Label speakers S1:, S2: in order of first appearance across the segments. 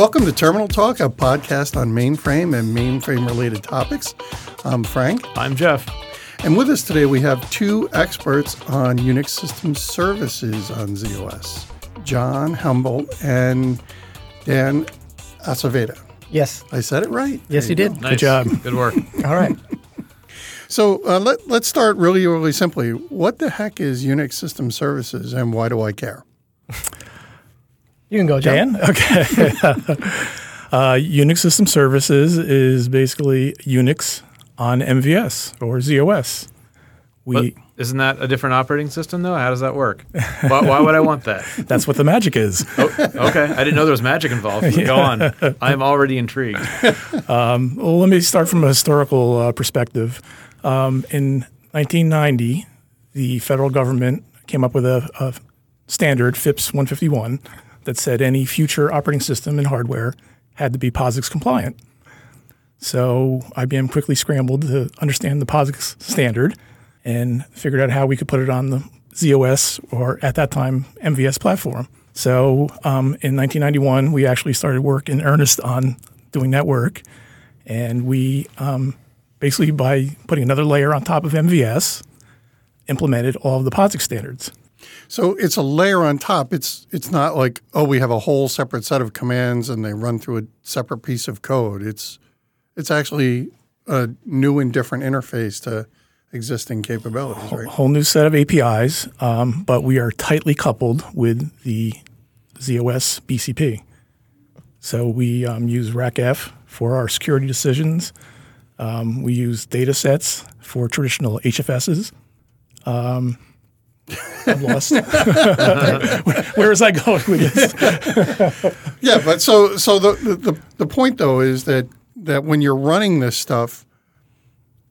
S1: Welcome to Terminal Talk, a podcast on mainframe and mainframe related topics. I'm Frank.
S2: I'm Jeff.
S1: And with us today, we have two experts on Unix system services on ZOS John Humboldt and Dan Aceveda.
S3: Yes.
S1: I said it right.
S3: Yes, you, did.
S2: Nice.
S3: Good job.
S2: Good work.
S3: All right.
S1: So uh, let, let's start really, really simply. What the heck is Unix system services and why do I care?
S3: You can go, John.
S4: Dan? Okay. uh, Unix System Services is basically Unix on MVS or ZOS. We
S2: But isn't that a different operating system, though? How does that work? Why, why would I want that?
S4: that's what the magic is.
S2: Oh, okay. I didn't know there was magic involved. Go on. I'm already intrigued.
S4: Well, let me start from a historical uh, perspective. Um, in 1990, the federal government came up with a, a standard, FIPS 151, that said any future operating system and hardware had to be POSIX compliant. So IBM quickly scrambled to understand the POSIX standard and figured out how we could put it on the ZOS or at that time MVS platform. So um, in 1991, we actually started work in earnest on doing that work. And we um, basically, by putting another layer on top of MVS, implemented all of the POSIX standards.
S1: So it's a layer on top. It's it's not like oh we have a whole separate set of commands and they run through a separate piece of code. It's it's actually a new and different interface to existing capabilities, right?
S4: whole new set of APIs, um, but we are tightly coupled with the ZOS BCP. So we um, use RACF for our security decisions. Um, we use data sets for traditional HFSs. Um, I'm lost. Where is I going with this?
S1: Yeah, but so so the, the the point though is that that when you're running this stuff,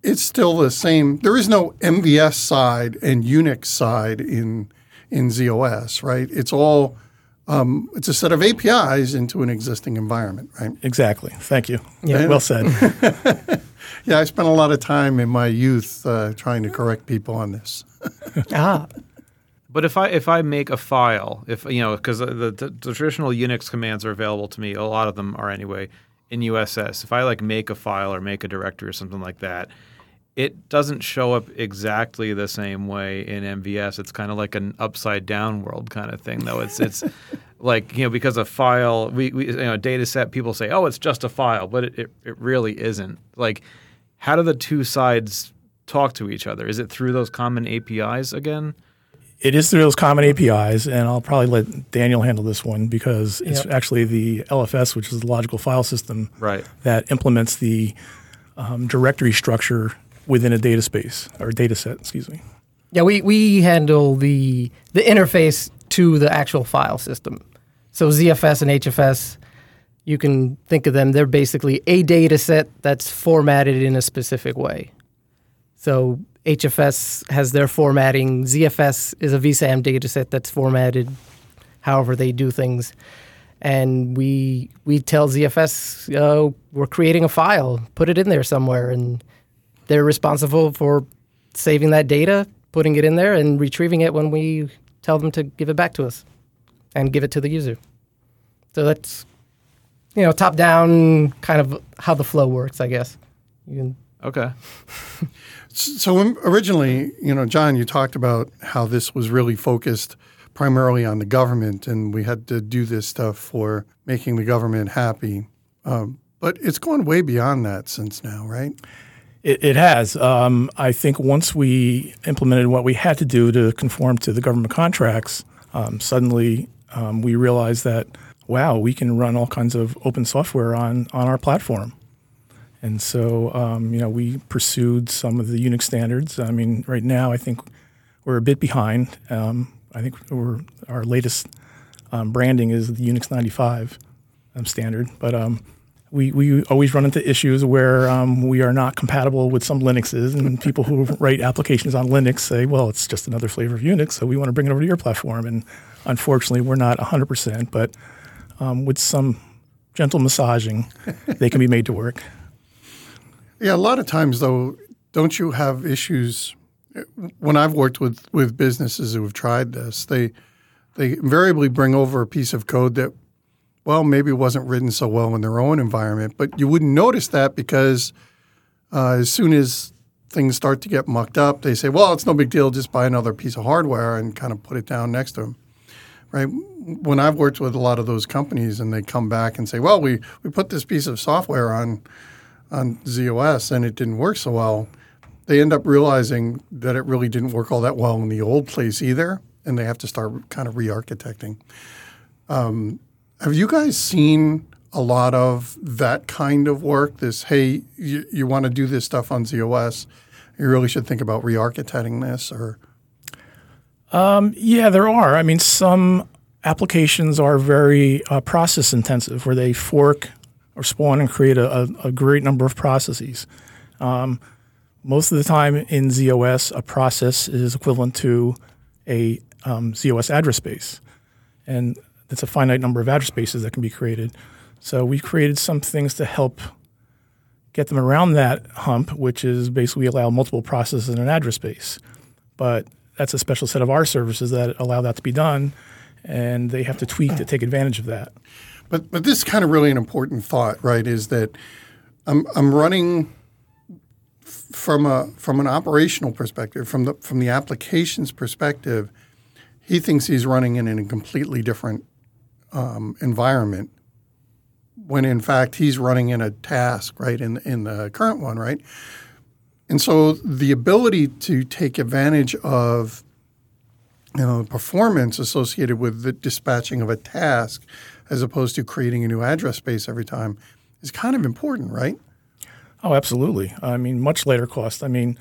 S1: it's still the same. There is no MVS side and Unix side in in ZOS, right? It's all um, it's a set of APIs into an existing environment, right?
S4: Exactly. Thank you.
S3: Yeah.
S4: Well said.
S1: Yeah, I spent a lot of time in my youth uh, trying to correct people on this.
S3: Ah,
S2: But if I if I make a file, if you know, because the, the, the traditional Unix commands are available to me, a lot of them are anyway in USS. If I like make a file or make a directory or something like that, it doesn't show up exactly the same way in MVS. It's kind of like an upside down world kind of thing, though. It's it's like you know because a file, we, we you know data set. People say, oh, it's just a file, but it, it it really isn't. Like, how do the two sides talk to each other? Is it through those common APIs again?
S4: It is through those common APIs, and I'll probably let Daniel handle this one because it's
S3: Yep.
S4: actually the LFS, which is the logical file system,
S2: Right.
S4: that implements the um, directory structure within a data space or data set. Excuse me.
S3: yeah. We we handle the the interface to the actual file system. So ZFS and HFS, you can think of them. They're basically a data set that's formatted in a specific way. So HFS has their formatting. ZFS is a VSAM dataset that's formatted however they do things. And we we tell ZFS uh, we're creating a file, put it in there somewhere, and they're responsible for saving that data, putting it in there, and retrieving it when we tell them to give it back to us and give it to the user. So that's you know top down kind of how the flow works, I guess. You can
S2: Okay.
S1: So originally, you know, John, you talked about how this was really focused primarily on the government, and we had to do this stuff for making the government happy. Um, but it's gone way beyond that since now, right?
S4: It, it has. Um, I think once we implemented what we had to do to conform to the government contracts, um, suddenly um, we realized that wow, we can run all kinds of open software on on our platform. And so, um, you know, we pursued some of the Unix standards. I mean, right now, I think we're a bit behind. Um, I think we're, our latest um, branding is the Unix 95 um, standard, but um, we, we always run into issues where um, we are not compatible with some Linuxes, and people who write applications on Linux say, well, it's just another flavor of Unix, so we want to bring it over to your platform. And unfortunately, we're not 100%, but with some gentle massaging, they can be made to work.
S1: Yeah, a lot of times though, don't you have issues? When I've worked with with businesses who have tried this, they they invariably bring over a piece of code that well, maybe wasn't written so well in their own environment, but you wouldn't notice that because uh, as soon as things start to get mucked up, they say, well, it's no big deal, just buy another piece of hardware and kind of put it down next to them. Right? When I've worked with a lot of those companies and they come back and say, well, we, we put this piece of software on on ZOS and it didn't work so well, they end up realizing that it really didn't work all that well in the old place either, and they have to start kind of re-architecting. Um, have you guys seen a lot of that kind of work? This, hey, you, you want to do this stuff on ZOS, you really should think about re-architecting this, or
S4: Um, yeah, there are. I mean, some applications are very uh, process intensive, where they fork or spawn and create a, a, great number of processes. Um, most of the time in ZOS, a process is equivalent to a um, ZOS address space, and it's a finite number of address spaces that can be created. So we created some things to help get them around that hump, which is basically allow multiple processes in an address space. But that's a special set of our services that allow that to be done, and they have to tweak to take advantage of that.
S1: But but this is kind of really an important thought, right? Is that I'm I'm running from a from an operational perspective, from the from the applications perspective. He thinks he's running in a completely different um, environment, when in fact he's running in a task, right? In in the current one, right? And so the ability to take advantage of you know, the performance associated with the dispatching of a task as opposed to creating a new address space every time is kind of important, right?
S4: Oh, absolutely. I mean, much later cost. I mean,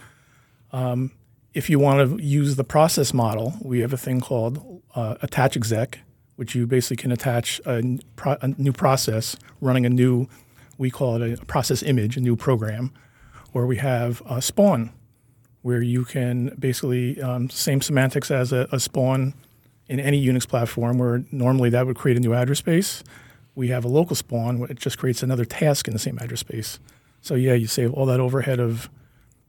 S4: um, if you want to use the process model, we have a thing called uh, attach exec, which you basically can attach a, pro- a new process running a new, we call it a process image, a new program, or we have a spawn, where you can basically um, same semantics as a, a spawn in any Unix platform, where normally that would create a new address space. We have a local spawn, it just creates another task in the same address space. So yeah, you save all that overhead of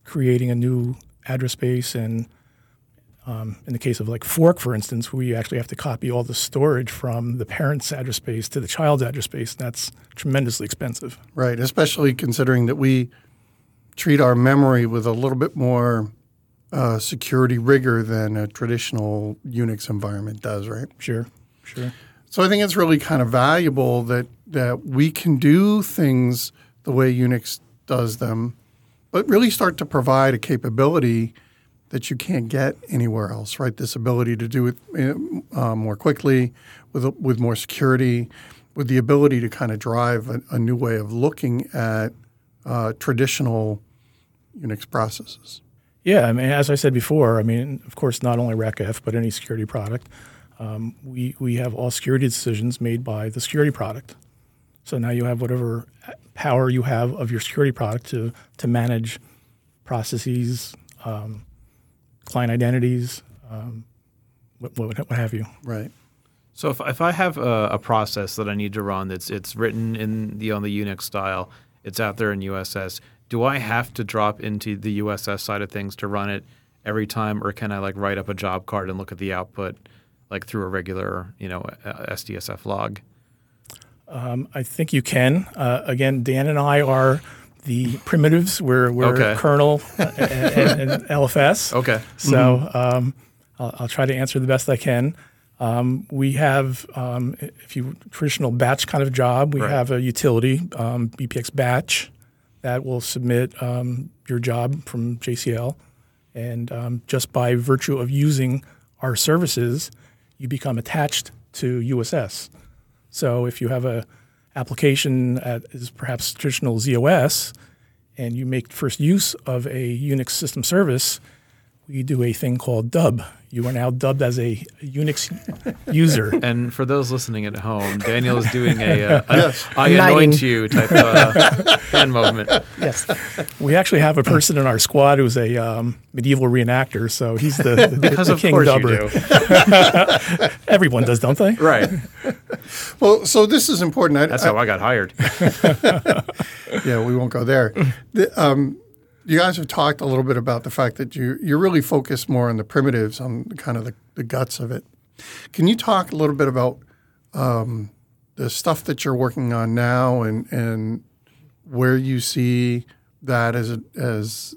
S4: creating a new address space, and um, in the case of like fork, for instance, we actually have to copy all the storage from the parent's address space to the child's address space. And that's tremendously expensive.
S1: Right, especially considering that we treat our memory with a little bit more uh, security rigor than a traditional Unix environment does, right?
S4: Sure, sure.
S1: So I think it's really kind of valuable that that we can do things the way Unix does them, but really start to provide a capability that you can't get anywhere else. Right, this ability to do it uh, more quickly, with with more security, with the ability to kind of drive a, a new way of looking at uh, traditional Unix processes.
S4: Yeah, I mean, as I said before, I mean, of course, not only RACF, but any security product, um, we, we have all security decisions made by the security product. So now you have whatever power you have of your security product to, to manage processes, um, client identities, um, what, what, what have you.
S1: Right.
S2: So if, if I have a, a process that I need to run that's it's written in the on the Unix style, it's out there in USS. Do I have to drop into the USS side of things to run it every time, or can I like write up a job card and look at the output like through a regular you know SDSF log?
S4: Um, I think you can. Uh, again, Dan and I are the primitives. We're, we're
S2: Okay.
S4: kernel and, and, and LFS.
S2: Okay.
S4: So um, I'll, I'll try to answer the best I can. Um, we have, um, if you traditional batch kind of job, we
S2: Right.
S4: have a utility, um, BPXBATCH, that will submit um, your job from JCL, and um, just by virtue of using our services, you become attached to USS. So if you have a application that is perhaps traditional ZOS, and you make first use of a Unix system service, we do a thing called dub. You are now dubbed as a Unix user.
S2: And for those listening at home, Daniel is doing a, uh, a
S1: Yes.
S2: I
S3: Knighting.
S2: anoint you type uh, hand movement.
S4: yes, we actually have a person in our squad who's a um, medieval reenactor, so he's the, the,
S2: Because
S4: the
S2: of
S4: king
S2: course
S4: dubber.
S2: you do.
S4: Everyone does, don't they?
S2: Right.
S1: Well, so this is important. I,
S2: That's how I got hired.
S1: yeah, we won't go there. The, um, you guys have talked a little bit about the fact that you you're really focused more on the primitives, on kind of the, the guts of it. Can you talk a little bit about um, the stuff that you're working on now and and where you see that as a, as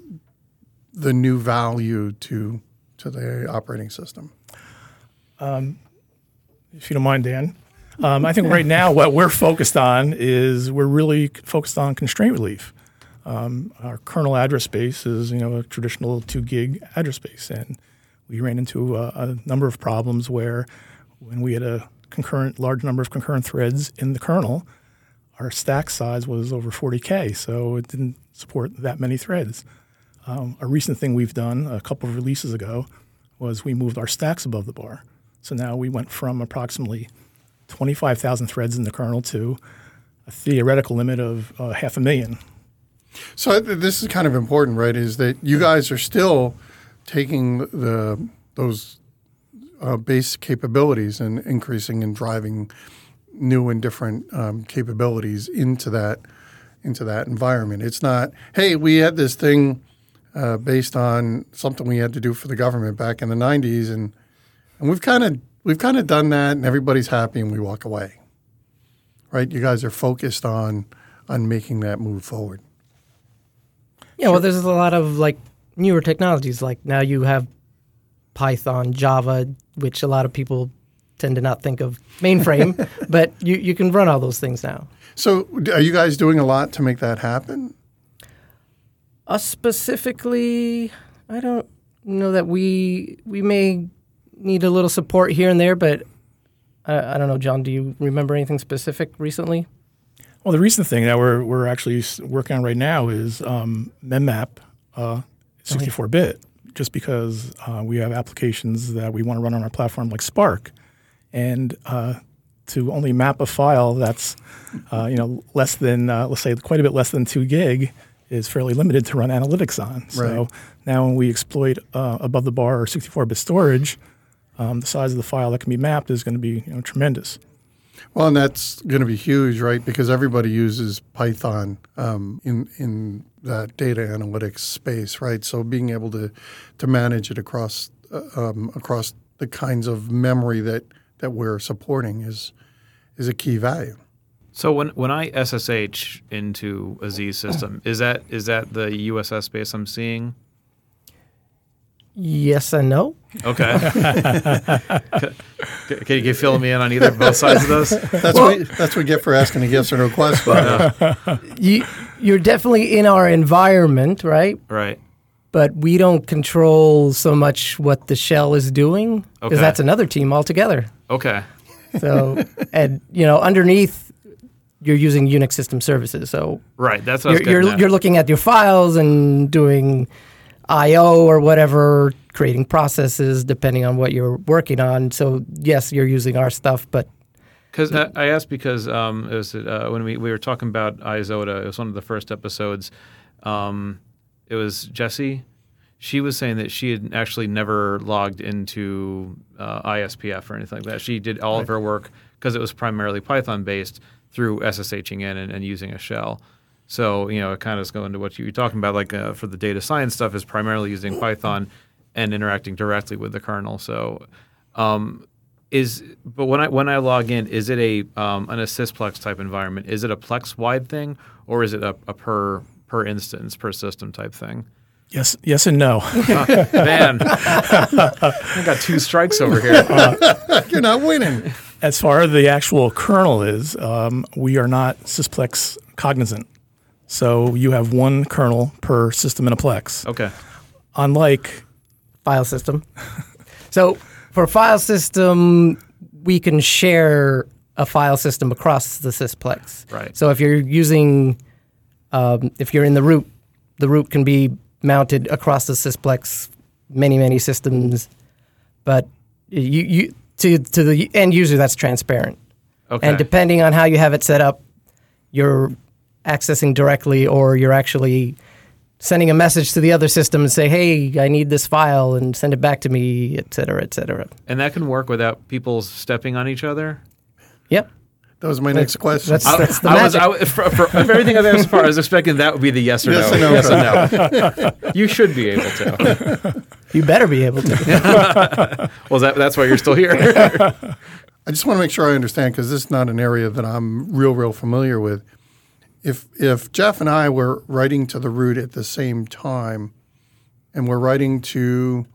S1: the new value to to the operating system.
S4: if you don't mind, Dan. Um, I think right now what we're focused on is we're really focused on constraint relief. Um, our kernel address space is you know a traditional two gig address space, and we ran into a, a number of problems where when we had a concurrent large number of concurrent threads in the kernel, our stack size was over 40k, so it didn't support that many threads. Um, a recent thing we've done a couple of releases ago was we moved our stacks above the bar. So now we went from approximately 25,000 threads in the kernel to a theoretical limit of uh, half a million.
S1: So this is kind of important, right? Is that you guys are still taking the those uh, base capabilities and increasing and driving new and different um, capabilities into that into that environment. It's not, hey, we had this thing uh, based on something we had to do for the government back in the '90s, and and we've kind of we've kind of done that, and everybody's happy, and we walk away. Right? You guys are focused on on making that move forward.
S3: Yeah, well, there's a lot of like newer technologies. Like now you have Python, Java, which a lot of people tend to not think of mainframe, but you, you can run all those things now.
S1: So, are you guys doing a lot to make that happen?
S3: Us specifically, I don't know that we we may need a little support here and there, but I, I don't know, John. Do you remember anything specific recently?
S4: Well, the recent thing that we're, we're actually working on right now is um, mmap uh, 64 bit, just because uh, we have applications that we want to run on our platform like Spark. And uh, to only map a file that's uh, you know less than uh, let's say quite a bit less than two gig is fairly limited to run analytics on. So
S1: Right.
S4: now when we exploit uh, above the bar or 64 bit storage, um, the size of the file that can be mapped is going to be you know, tremendous.
S1: Well, and that's going to be huge, right? Because everybody uses Python um, in in that data analytics space, right? So being able to to manage it across uh, um, across the kinds of memory that that we're supporting is is a key value.
S2: So when when I SSH into a Z system, is that is that the USS space I'm seeing?
S3: Yes and no.
S2: Okay. can, can you fill me in on either both sides of those?
S1: That's what we, that's what we get for asking a yes or no question.
S3: Uh, you you're definitely in our environment, right?
S2: Right.
S3: But we don't control so much what the shell is doing because
S2: Okay.
S3: that's another team altogether.
S2: Okay.
S3: So, and you know, underneath, you're using Unix system services. So
S2: Right. That's what
S3: you're
S2: getting
S3: you're, you're looking at your files and doing I/O or whatever, creating processes depending on what you're working on. So yes, you're using our stuff, but
S2: Because I, I asked because um, it was uh, when we, we were talking about IzODA. It was one of the first episodes. Um, it was Jesse. She was saying that she had actually never logged into uh, ISPF or anything like that. She did all of her work because it was primarily Python based through SSHing in and, and using a shell. So you know, it kind of is going to what you were talking about. Like uh, for the data science stuff, is primarily using Python and interacting directly with the kernel. So um, is but when I when I log in, is it a um, an a sysplex type environment? Is it a Plex wide thing, or is it a, a per per instance per system type thing?
S4: Yes, yes, and no.
S2: Man, I got two strikes over here.
S1: You're not winning.
S4: as far as the actual kernel is, um, we are not sysplex cognizant. So you have one kernel per system in a plex.
S2: Okay,
S4: Unlike
S3: file system. so for file system, we can share a file system across the sysplex.
S2: Right.
S3: So if you're using, um, if you're in the root, the root can be mounted across the sysplex, many many systems, but you, you to to the end user that's transparent.
S2: okay,
S3: And depending on how you have it set up, you're accessing directly or you're actually sending a message to the other system and say, hey, I need this file and send it back to me, et cetera, et cetera.
S2: and that can work without people stepping on each other.
S3: Yep.
S1: That was my next question.
S3: That's,
S2: I,
S3: that's the
S2: I was,
S3: magic.
S2: I, was- for, for, of everything I've asked so far, I was expecting that would be the yes or
S1: Yes
S2: no.
S1: or no.
S2: Yes or no. you should be able to.
S3: you better be able to.
S2: Well, that, that's why you're still here.
S1: I just want to make sure I understand because this is not an area that I'm real, real familiar with. If if Jeff and I were writing to the root at the same time, and we're writing to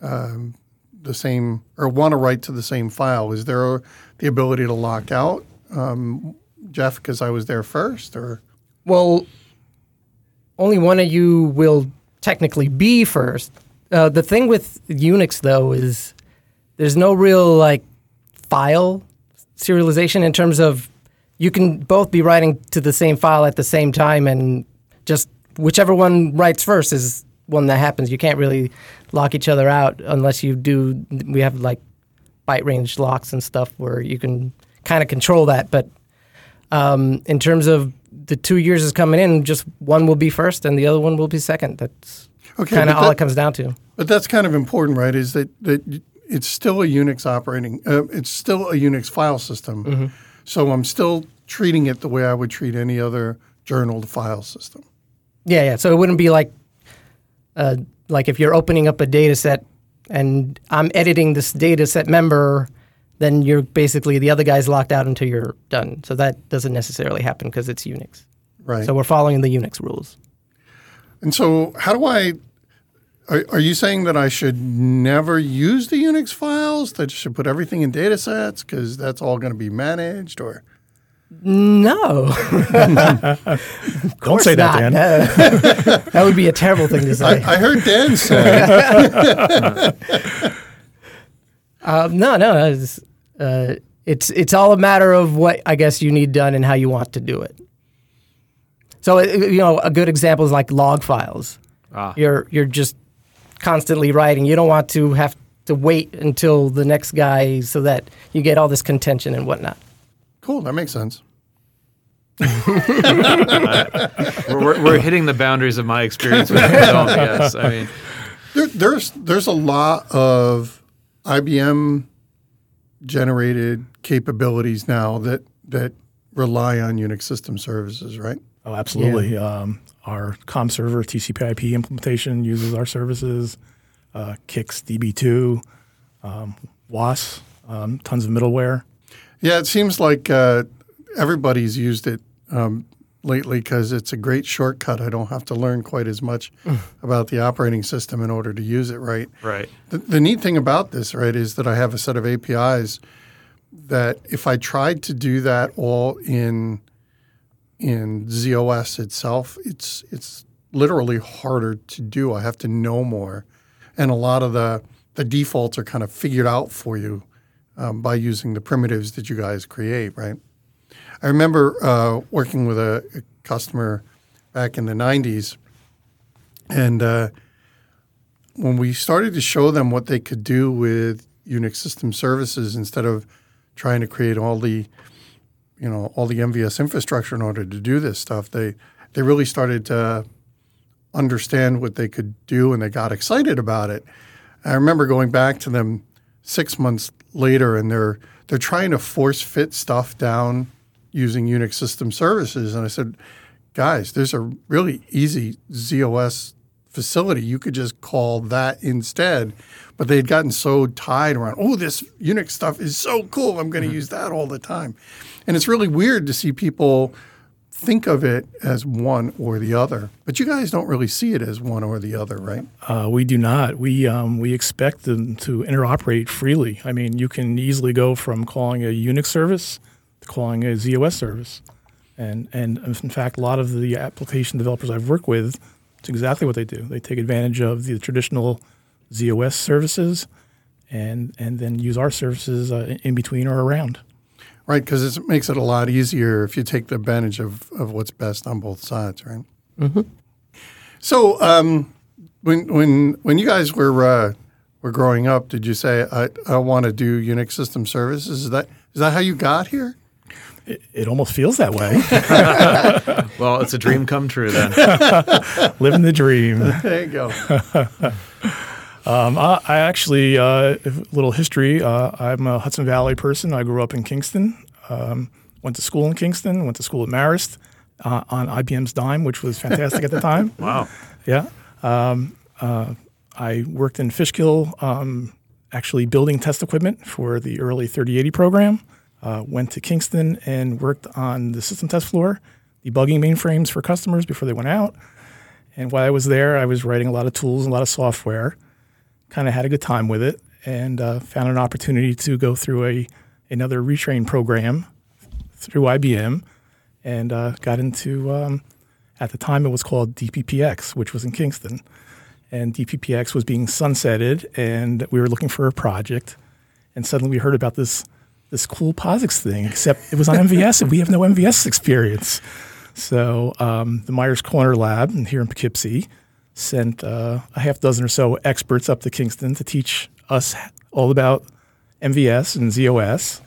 S1: um, the same or want to write to the same file, is there the ability to lock out um, Jeff because I was there first, or
S3: Well, only one of you will technically be first. Uh, the thing with Unix though is there's no real like file serialization in terms of you can both be writing to the same file at the same time and just whichever one writes first is one that happens. You can't really lock each other out unless you do. We have like byte range locks and stuff where you can kind of control that. But um, in terms of the two years is coming in, just one will be first and the other one will be second. That's
S1: okay,
S3: kind of all
S1: that-
S3: it comes down to.
S1: But that's kind of important, right? Is that that it's still a Unix operating, uh, it's still a Unix file system.
S3: Mm-hmm.
S1: So I'm still treating it the way I would treat any other journaled file system.
S3: Yeah, yeah. So it wouldn't be like, uh, like if you're opening up a data set and I'm editing this data set member, then you're basically the other guy's locked out until you're done. So that doesn't necessarily happen because it's Unix.
S1: Right.
S3: So we're following the Unix rules.
S1: and so how do I? Are, are you saying that I should never use the Unix files? That I should put everything in data sets because that's all going to be managed, or
S3: No,
S4: Don't say that, Dan.
S3: Dan. that would be a terrible thing to say.
S1: I, I heard Dan say.
S3: Um, no, no, it's, uh, it's it's all a matter of what I guess you need done and how you want to do it. So uh, you know, a good example is like log files.
S2: Ah.
S3: You're you're just constantly writing. You don't want to have to wait until the next guy so that you get all this contention and whatnot.
S1: cool, that makes sense.
S2: We're, we're, we're hitting the boundaries of my experience with Dome, yes. I mean,
S1: There, there's there's a lot of IBM generated capabilities now that that rely on Unix system services, right?
S4: Oh, absolutely. Um, our COM server TCP/IP implementation uses our services. Uh, CICS DB2, um, WAS, um, tons of middleware.
S1: Yeah, it seems like uh, everybody's used it um, lately because it's a great shortcut. I don't have to learn quite as much about the operating system in order to use it right.
S2: right.
S1: The, the neat thing about this, right, is that I have a set of APIs that if I tried to do that all in in ZOS itself, it's it's literally harder to do. I have to know more, and a lot of the the defaults are kind of figured out for you um, by using the primitives that you guys create, right? I remember uh, working with a, a customer back in the '90s, and uh, when we started to show them what they could do with Unix system services instead of trying to create all the you know all the MVS infrastructure in order to do this stuff, they they really started to understand what they could do and they got excited about it. I remember going back to them six months later and they're they're trying to force fit stuff down using Unix system services. And I said, guys, there's a really easy ZOS facility. You could just call that instead. But they had gotten so tied around, oh, this Unix stuff is so cool. I'm going to use that all the time. And it's really weird to see people think of it as one or the other. But you guys don't really see it as one or the other, right?
S4: Uh, we do not. We um, we expect them to interoperate freely. I mean, you can easily go from calling a Unix service to calling a ZOS service, and and in fact, a lot of the application developers I've worked with, it's exactly what they do. They take advantage of the traditional ZOS services, and and then use our services uh, in between or around.
S1: Right, because it makes it a lot easier if you take the advantage of, of what's best on both sides, right? Mm-hmm. So, um, when when when you guys were uh, were growing up, did you say I, I want to do Unix system services? Is that is that how you got here?
S4: It, it almost feels that way.
S2: Well, it's a dream come true then.
S4: Living the dream.
S1: There you go.
S4: Um, I, I actually, uh, a little history. Uh, I'm a Hudson Valley person. I grew up in Kingston. Um, went to school in Kingston. Went to school at Marist uh, on IBM's dime, which was fantastic at the time.
S2: Wow.
S4: Yeah. Um, uh, I worked in Fishkill um, actually building test equipment for the early 3080 program. Uh, went to Kingston and worked on the system test floor, debugging mainframes for customers before they went out. And while I was there, I was writing a lot of tools and a lot of software. Kind of had a good time with it, and uh, found an opportunity to go through a another retrain program through IBM, and uh, got into. Um, at the time, it was called DPPX, which was in Kingston, and DPPX was being sunsetted, and we were looking for a project, and suddenly we heard about this this cool POSIX thing, except it was on MVS, and we have no MVS experience. So um, the Myers Corner Lab here in Poughkeepsie sent uh, a half dozen or so experts up to Kingston to teach us all about MVS and ZOS,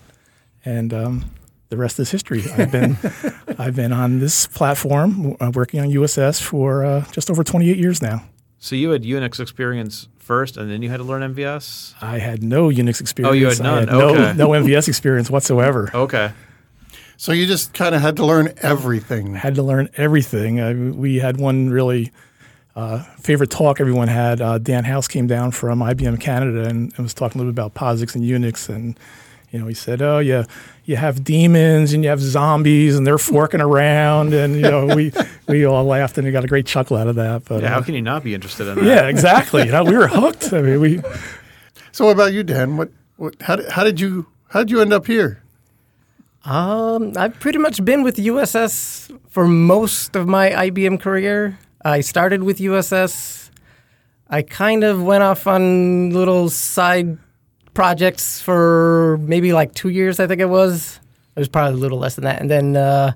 S4: and um, the rest is history. I've been I've been on this platform uh, working on USS for uh, just over 28 years now.
S2: So you had Unix experience first, and then you had to learn MVS.
S4: I had no Unix experience.
S2: Oh, you had none.
S4: I had no,
S2: Okay.
S4: no MVS experience whatsoever.
S2: Okay.
S1: So you just kind of had to learn everything.
S4: had to learn everything. I, we had one really uh, favorite talk everyone had. Uh, Dan House came down from IBM Canada and, and was talking a little bit about POSIX and Unix. And, you know, he said, oh, yeah, you have demons and you have zombies and they're forking around. And, you know, we, we all laughed and we got a great chuckle out of that. But
S2: Yeah, how
S4: uh,
S2: can you not be interested in that?
S4: yeah, exactly. You know, we were hooked. I mean, we,
S1: So what about you, Dan? What, what how, did, how did you how did you end up here?
S3: Um, I've pretty much been with USS for most of my IBM career. I started with USS. I kind of went off on little side projects for maybe like two years, I think it was. It was probably a little less than that. And then uh,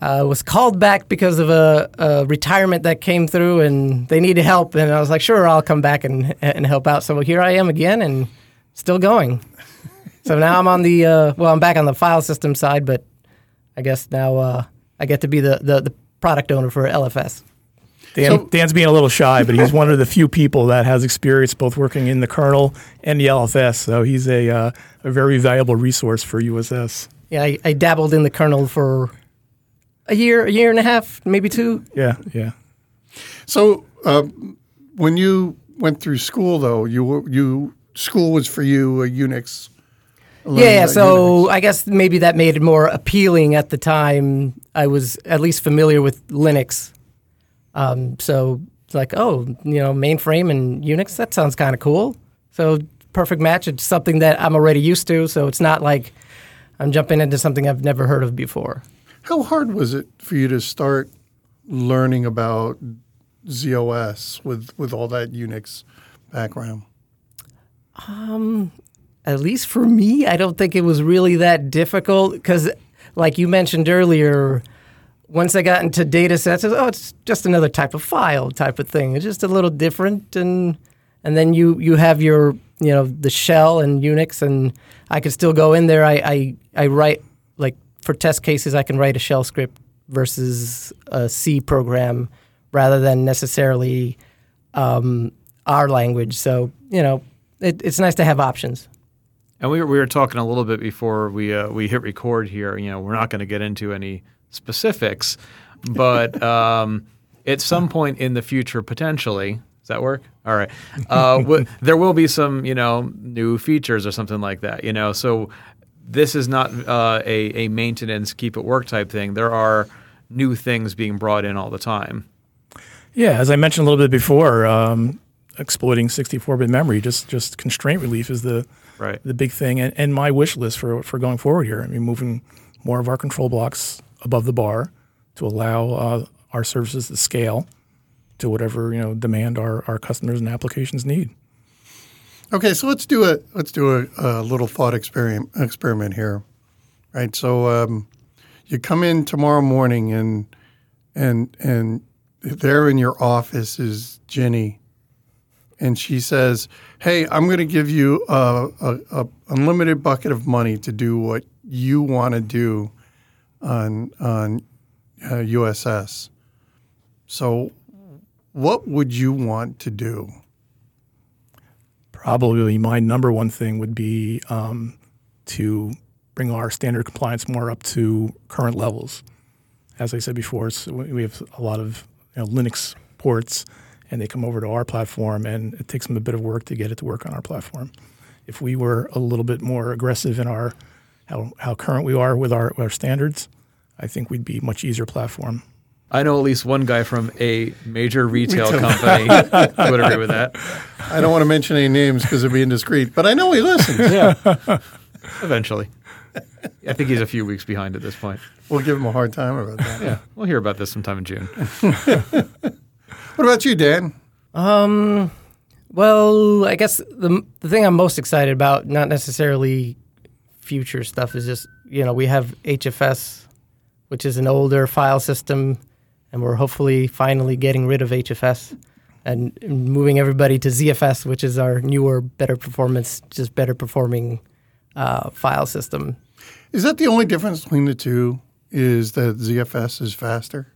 S3: I was called back because of a, a retirement that came through and they needed help. And I was like, sure, I'll come back and, and help out. So here I am again and still going. So now I'm on the uh, well, I'm back on the file system side, but I guess now uh, I get to be the, the, the product owner for LFS.
S4: Dan,
S1: So-
S4: Dan's being a little shy, but he's one of the few people that has experience both working in the kernel and the LFS. So he's a, uh, a very valuable resource for USS.
S3: Yeah, I, I dabbled in the kernel for a year, a year and a half, maybe two.
S4: Yeah, yeah.
S1: So uh, when you went through school, though, you you school was for you a Unix. learning
S3: Yeah, so
S1: Unix.
S3: I guess maybe that made it more appealing at the time. I was at least familiar with Linux. Um, so it's like, oh, you know, mainframe and Unix, that sounds kind of cool. So perfect match. It's something that I'm already used to. So it's not like I'm jumping into something I've never heard of before.
S1: how hard was it for you to start learning about ZOS with with all that Unix background?
S3: at least for me, I don't think it was really that difficult because, like you mentioned earlier, once I got into data sets, oh, it's just another type of file type of thing. It's just a little different, and and then you you have your you know the shell and Unix, and I could still go in there. I I, I write like for test cases, I can write a shell script versus a C program rather than necessarily um, our language. So you know, it, it's nice to have options.
S2: And we were, we were talking a little bit before we uh, we hit record here. You know, we're not going to get into any specifics, but um, at some point in the future, potentially, does that work? All right, uh, w- there will be some you know new features or something like that. You know, so this is not uh, a a maintenance keep it work type thing. There are new things being brought in all the time.
S4: Yeah, as I mentioned a little bit before, um, exploiting 64-bit memory, just just constraint relief is the
S2: Right.
S4: the big thing, and, and my wish list for for going forward here. I mean, moving more of our control blocks above the bar to allow uh, our services to scale to whatever you know demand our, our customers and applications need.
S1: Okay, so let's do a let's do a, a little thought experiment experiment here, right? So um, you come in tomorrow morning and and and there in your office is Ginni, and she says, "Hey, I'm going to give you a, a, a unlimited bucket of money to do what you want to do on on uh, USS. So, what would you want to do?"
S4: Probably my number one thing would be um, to bring our standard compliance more up to current levels. As I said before, we have a lot of you know, Linux ports, and they come over to our platform, and it takes them a bit of work to get it to work on our platform. if we were a little bit more aggressive in our how, how current we are with our, our standards, I think we'd be a much easier platform.
S2: I know at least one guy from a major retail company who would agree with that.
S1: I don't want to mention any names because it'd be indiscreet, but I know he listens.
S2: Yeah. Eventually. I think he's a few weeks behind at this point.
S1: We'll give him a hard time about that.
S2: Yeah. We'll hear about this sometime in June.
S1: What about you, Dan?
S3: Um, well, I guess the the thing I'm most excited about, not necessarily future stuff, is just you know we have HFS, which is an older file system, and we're hopefully finally getting rid of HFS and moving everybody to ZFS, which is our newer, better performance, just better performing uh, file system.
S1: Is that the only difference between the two? Is that ZFS is faster?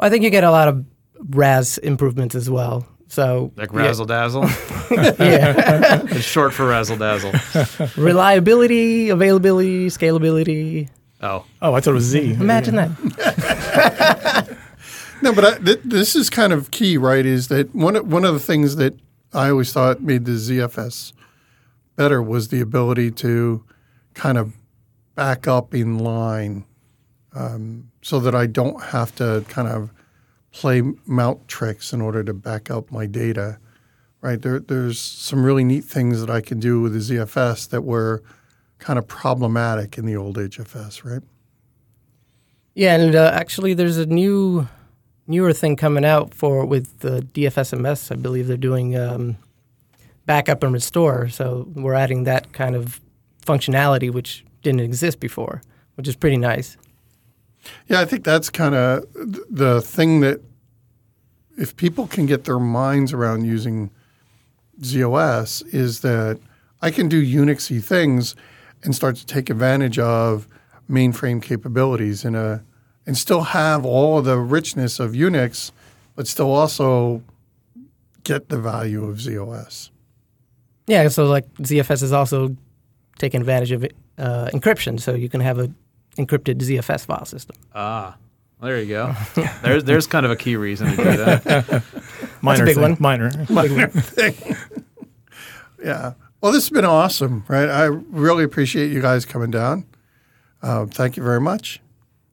S3: I think you get a lot of RAS improvements as well. So
S2: Like
S3: yeah,
S2: razzle dazzle.
S3: yeah.
S2: it's short for razzle dazzle.
S3: reliability, availability, scalability.
S2: Oh.
S4: Oh, I thought it was Z.
S3: Imagine that.
S1: No, but I, th- this is kind of key, right? Is that one of, one of the things that I always thought made the ZFS better was the ability to kind of back up in line, um, so that I don't have to kind of play mount tricks in order to back up my data. Right there, there's some really neat things that I can do with the ZFS that were kind of problematic in the old HFS, right?
S3: Yeah, and uh, actually, there's a new, newer thing coming out for with the DFSMS. I believe they're doing um, backup and restore. So we're adding that kind of functionality, which didn't exist before, which is pretty nice.
S1: Yeah, I think that's kind of the thing that if people can get their minds around using ZOS is that I can do Unixy things and start to take advantage of mainframe capabilities in a and still have all the richness of Unix, but still also get the value of ZOS.
S3: Yeah, so like ZFS is also taking advantage of uh, encryption, so you can have a encrypted ZFS file system.
S2: Ah. There you go. There's there's kind of a key reason to do that.
S4: Minor
S3: big
S4: thing.
S3: one. Minor.
S4: minor.
S1: Yeah. Well, this has been awesome, right? I really appreciate you guys coming down. Uh, thank you very much.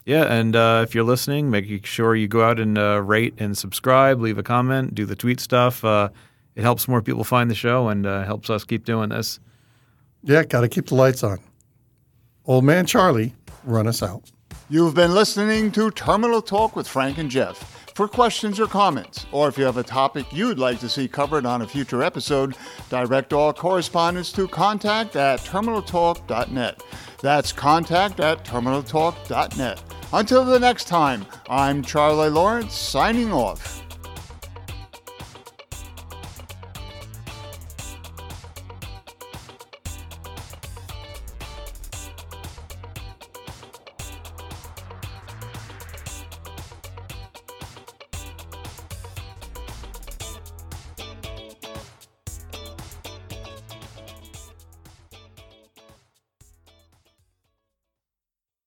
S2: Yeah, and uh, if you're listening, make sure you go out and uh, rate and subscribe, leave a comment, do the tweet stuff. Uh, it helps more people find the show and uh, helps us keep doing this.
S1: Yeah, got to keep the lights on. Old man Charlie, run us out.
S5: You've been listening to Terminal Talk with Frank and Jeff. For questions or comments, or if you have a topic you'd like to see covered on a future episode, direct all correspondence to contact at terminaltalk.net. That's contact at terminaltalk.net. Until the next time, I'm Charlie Lawrence signing off.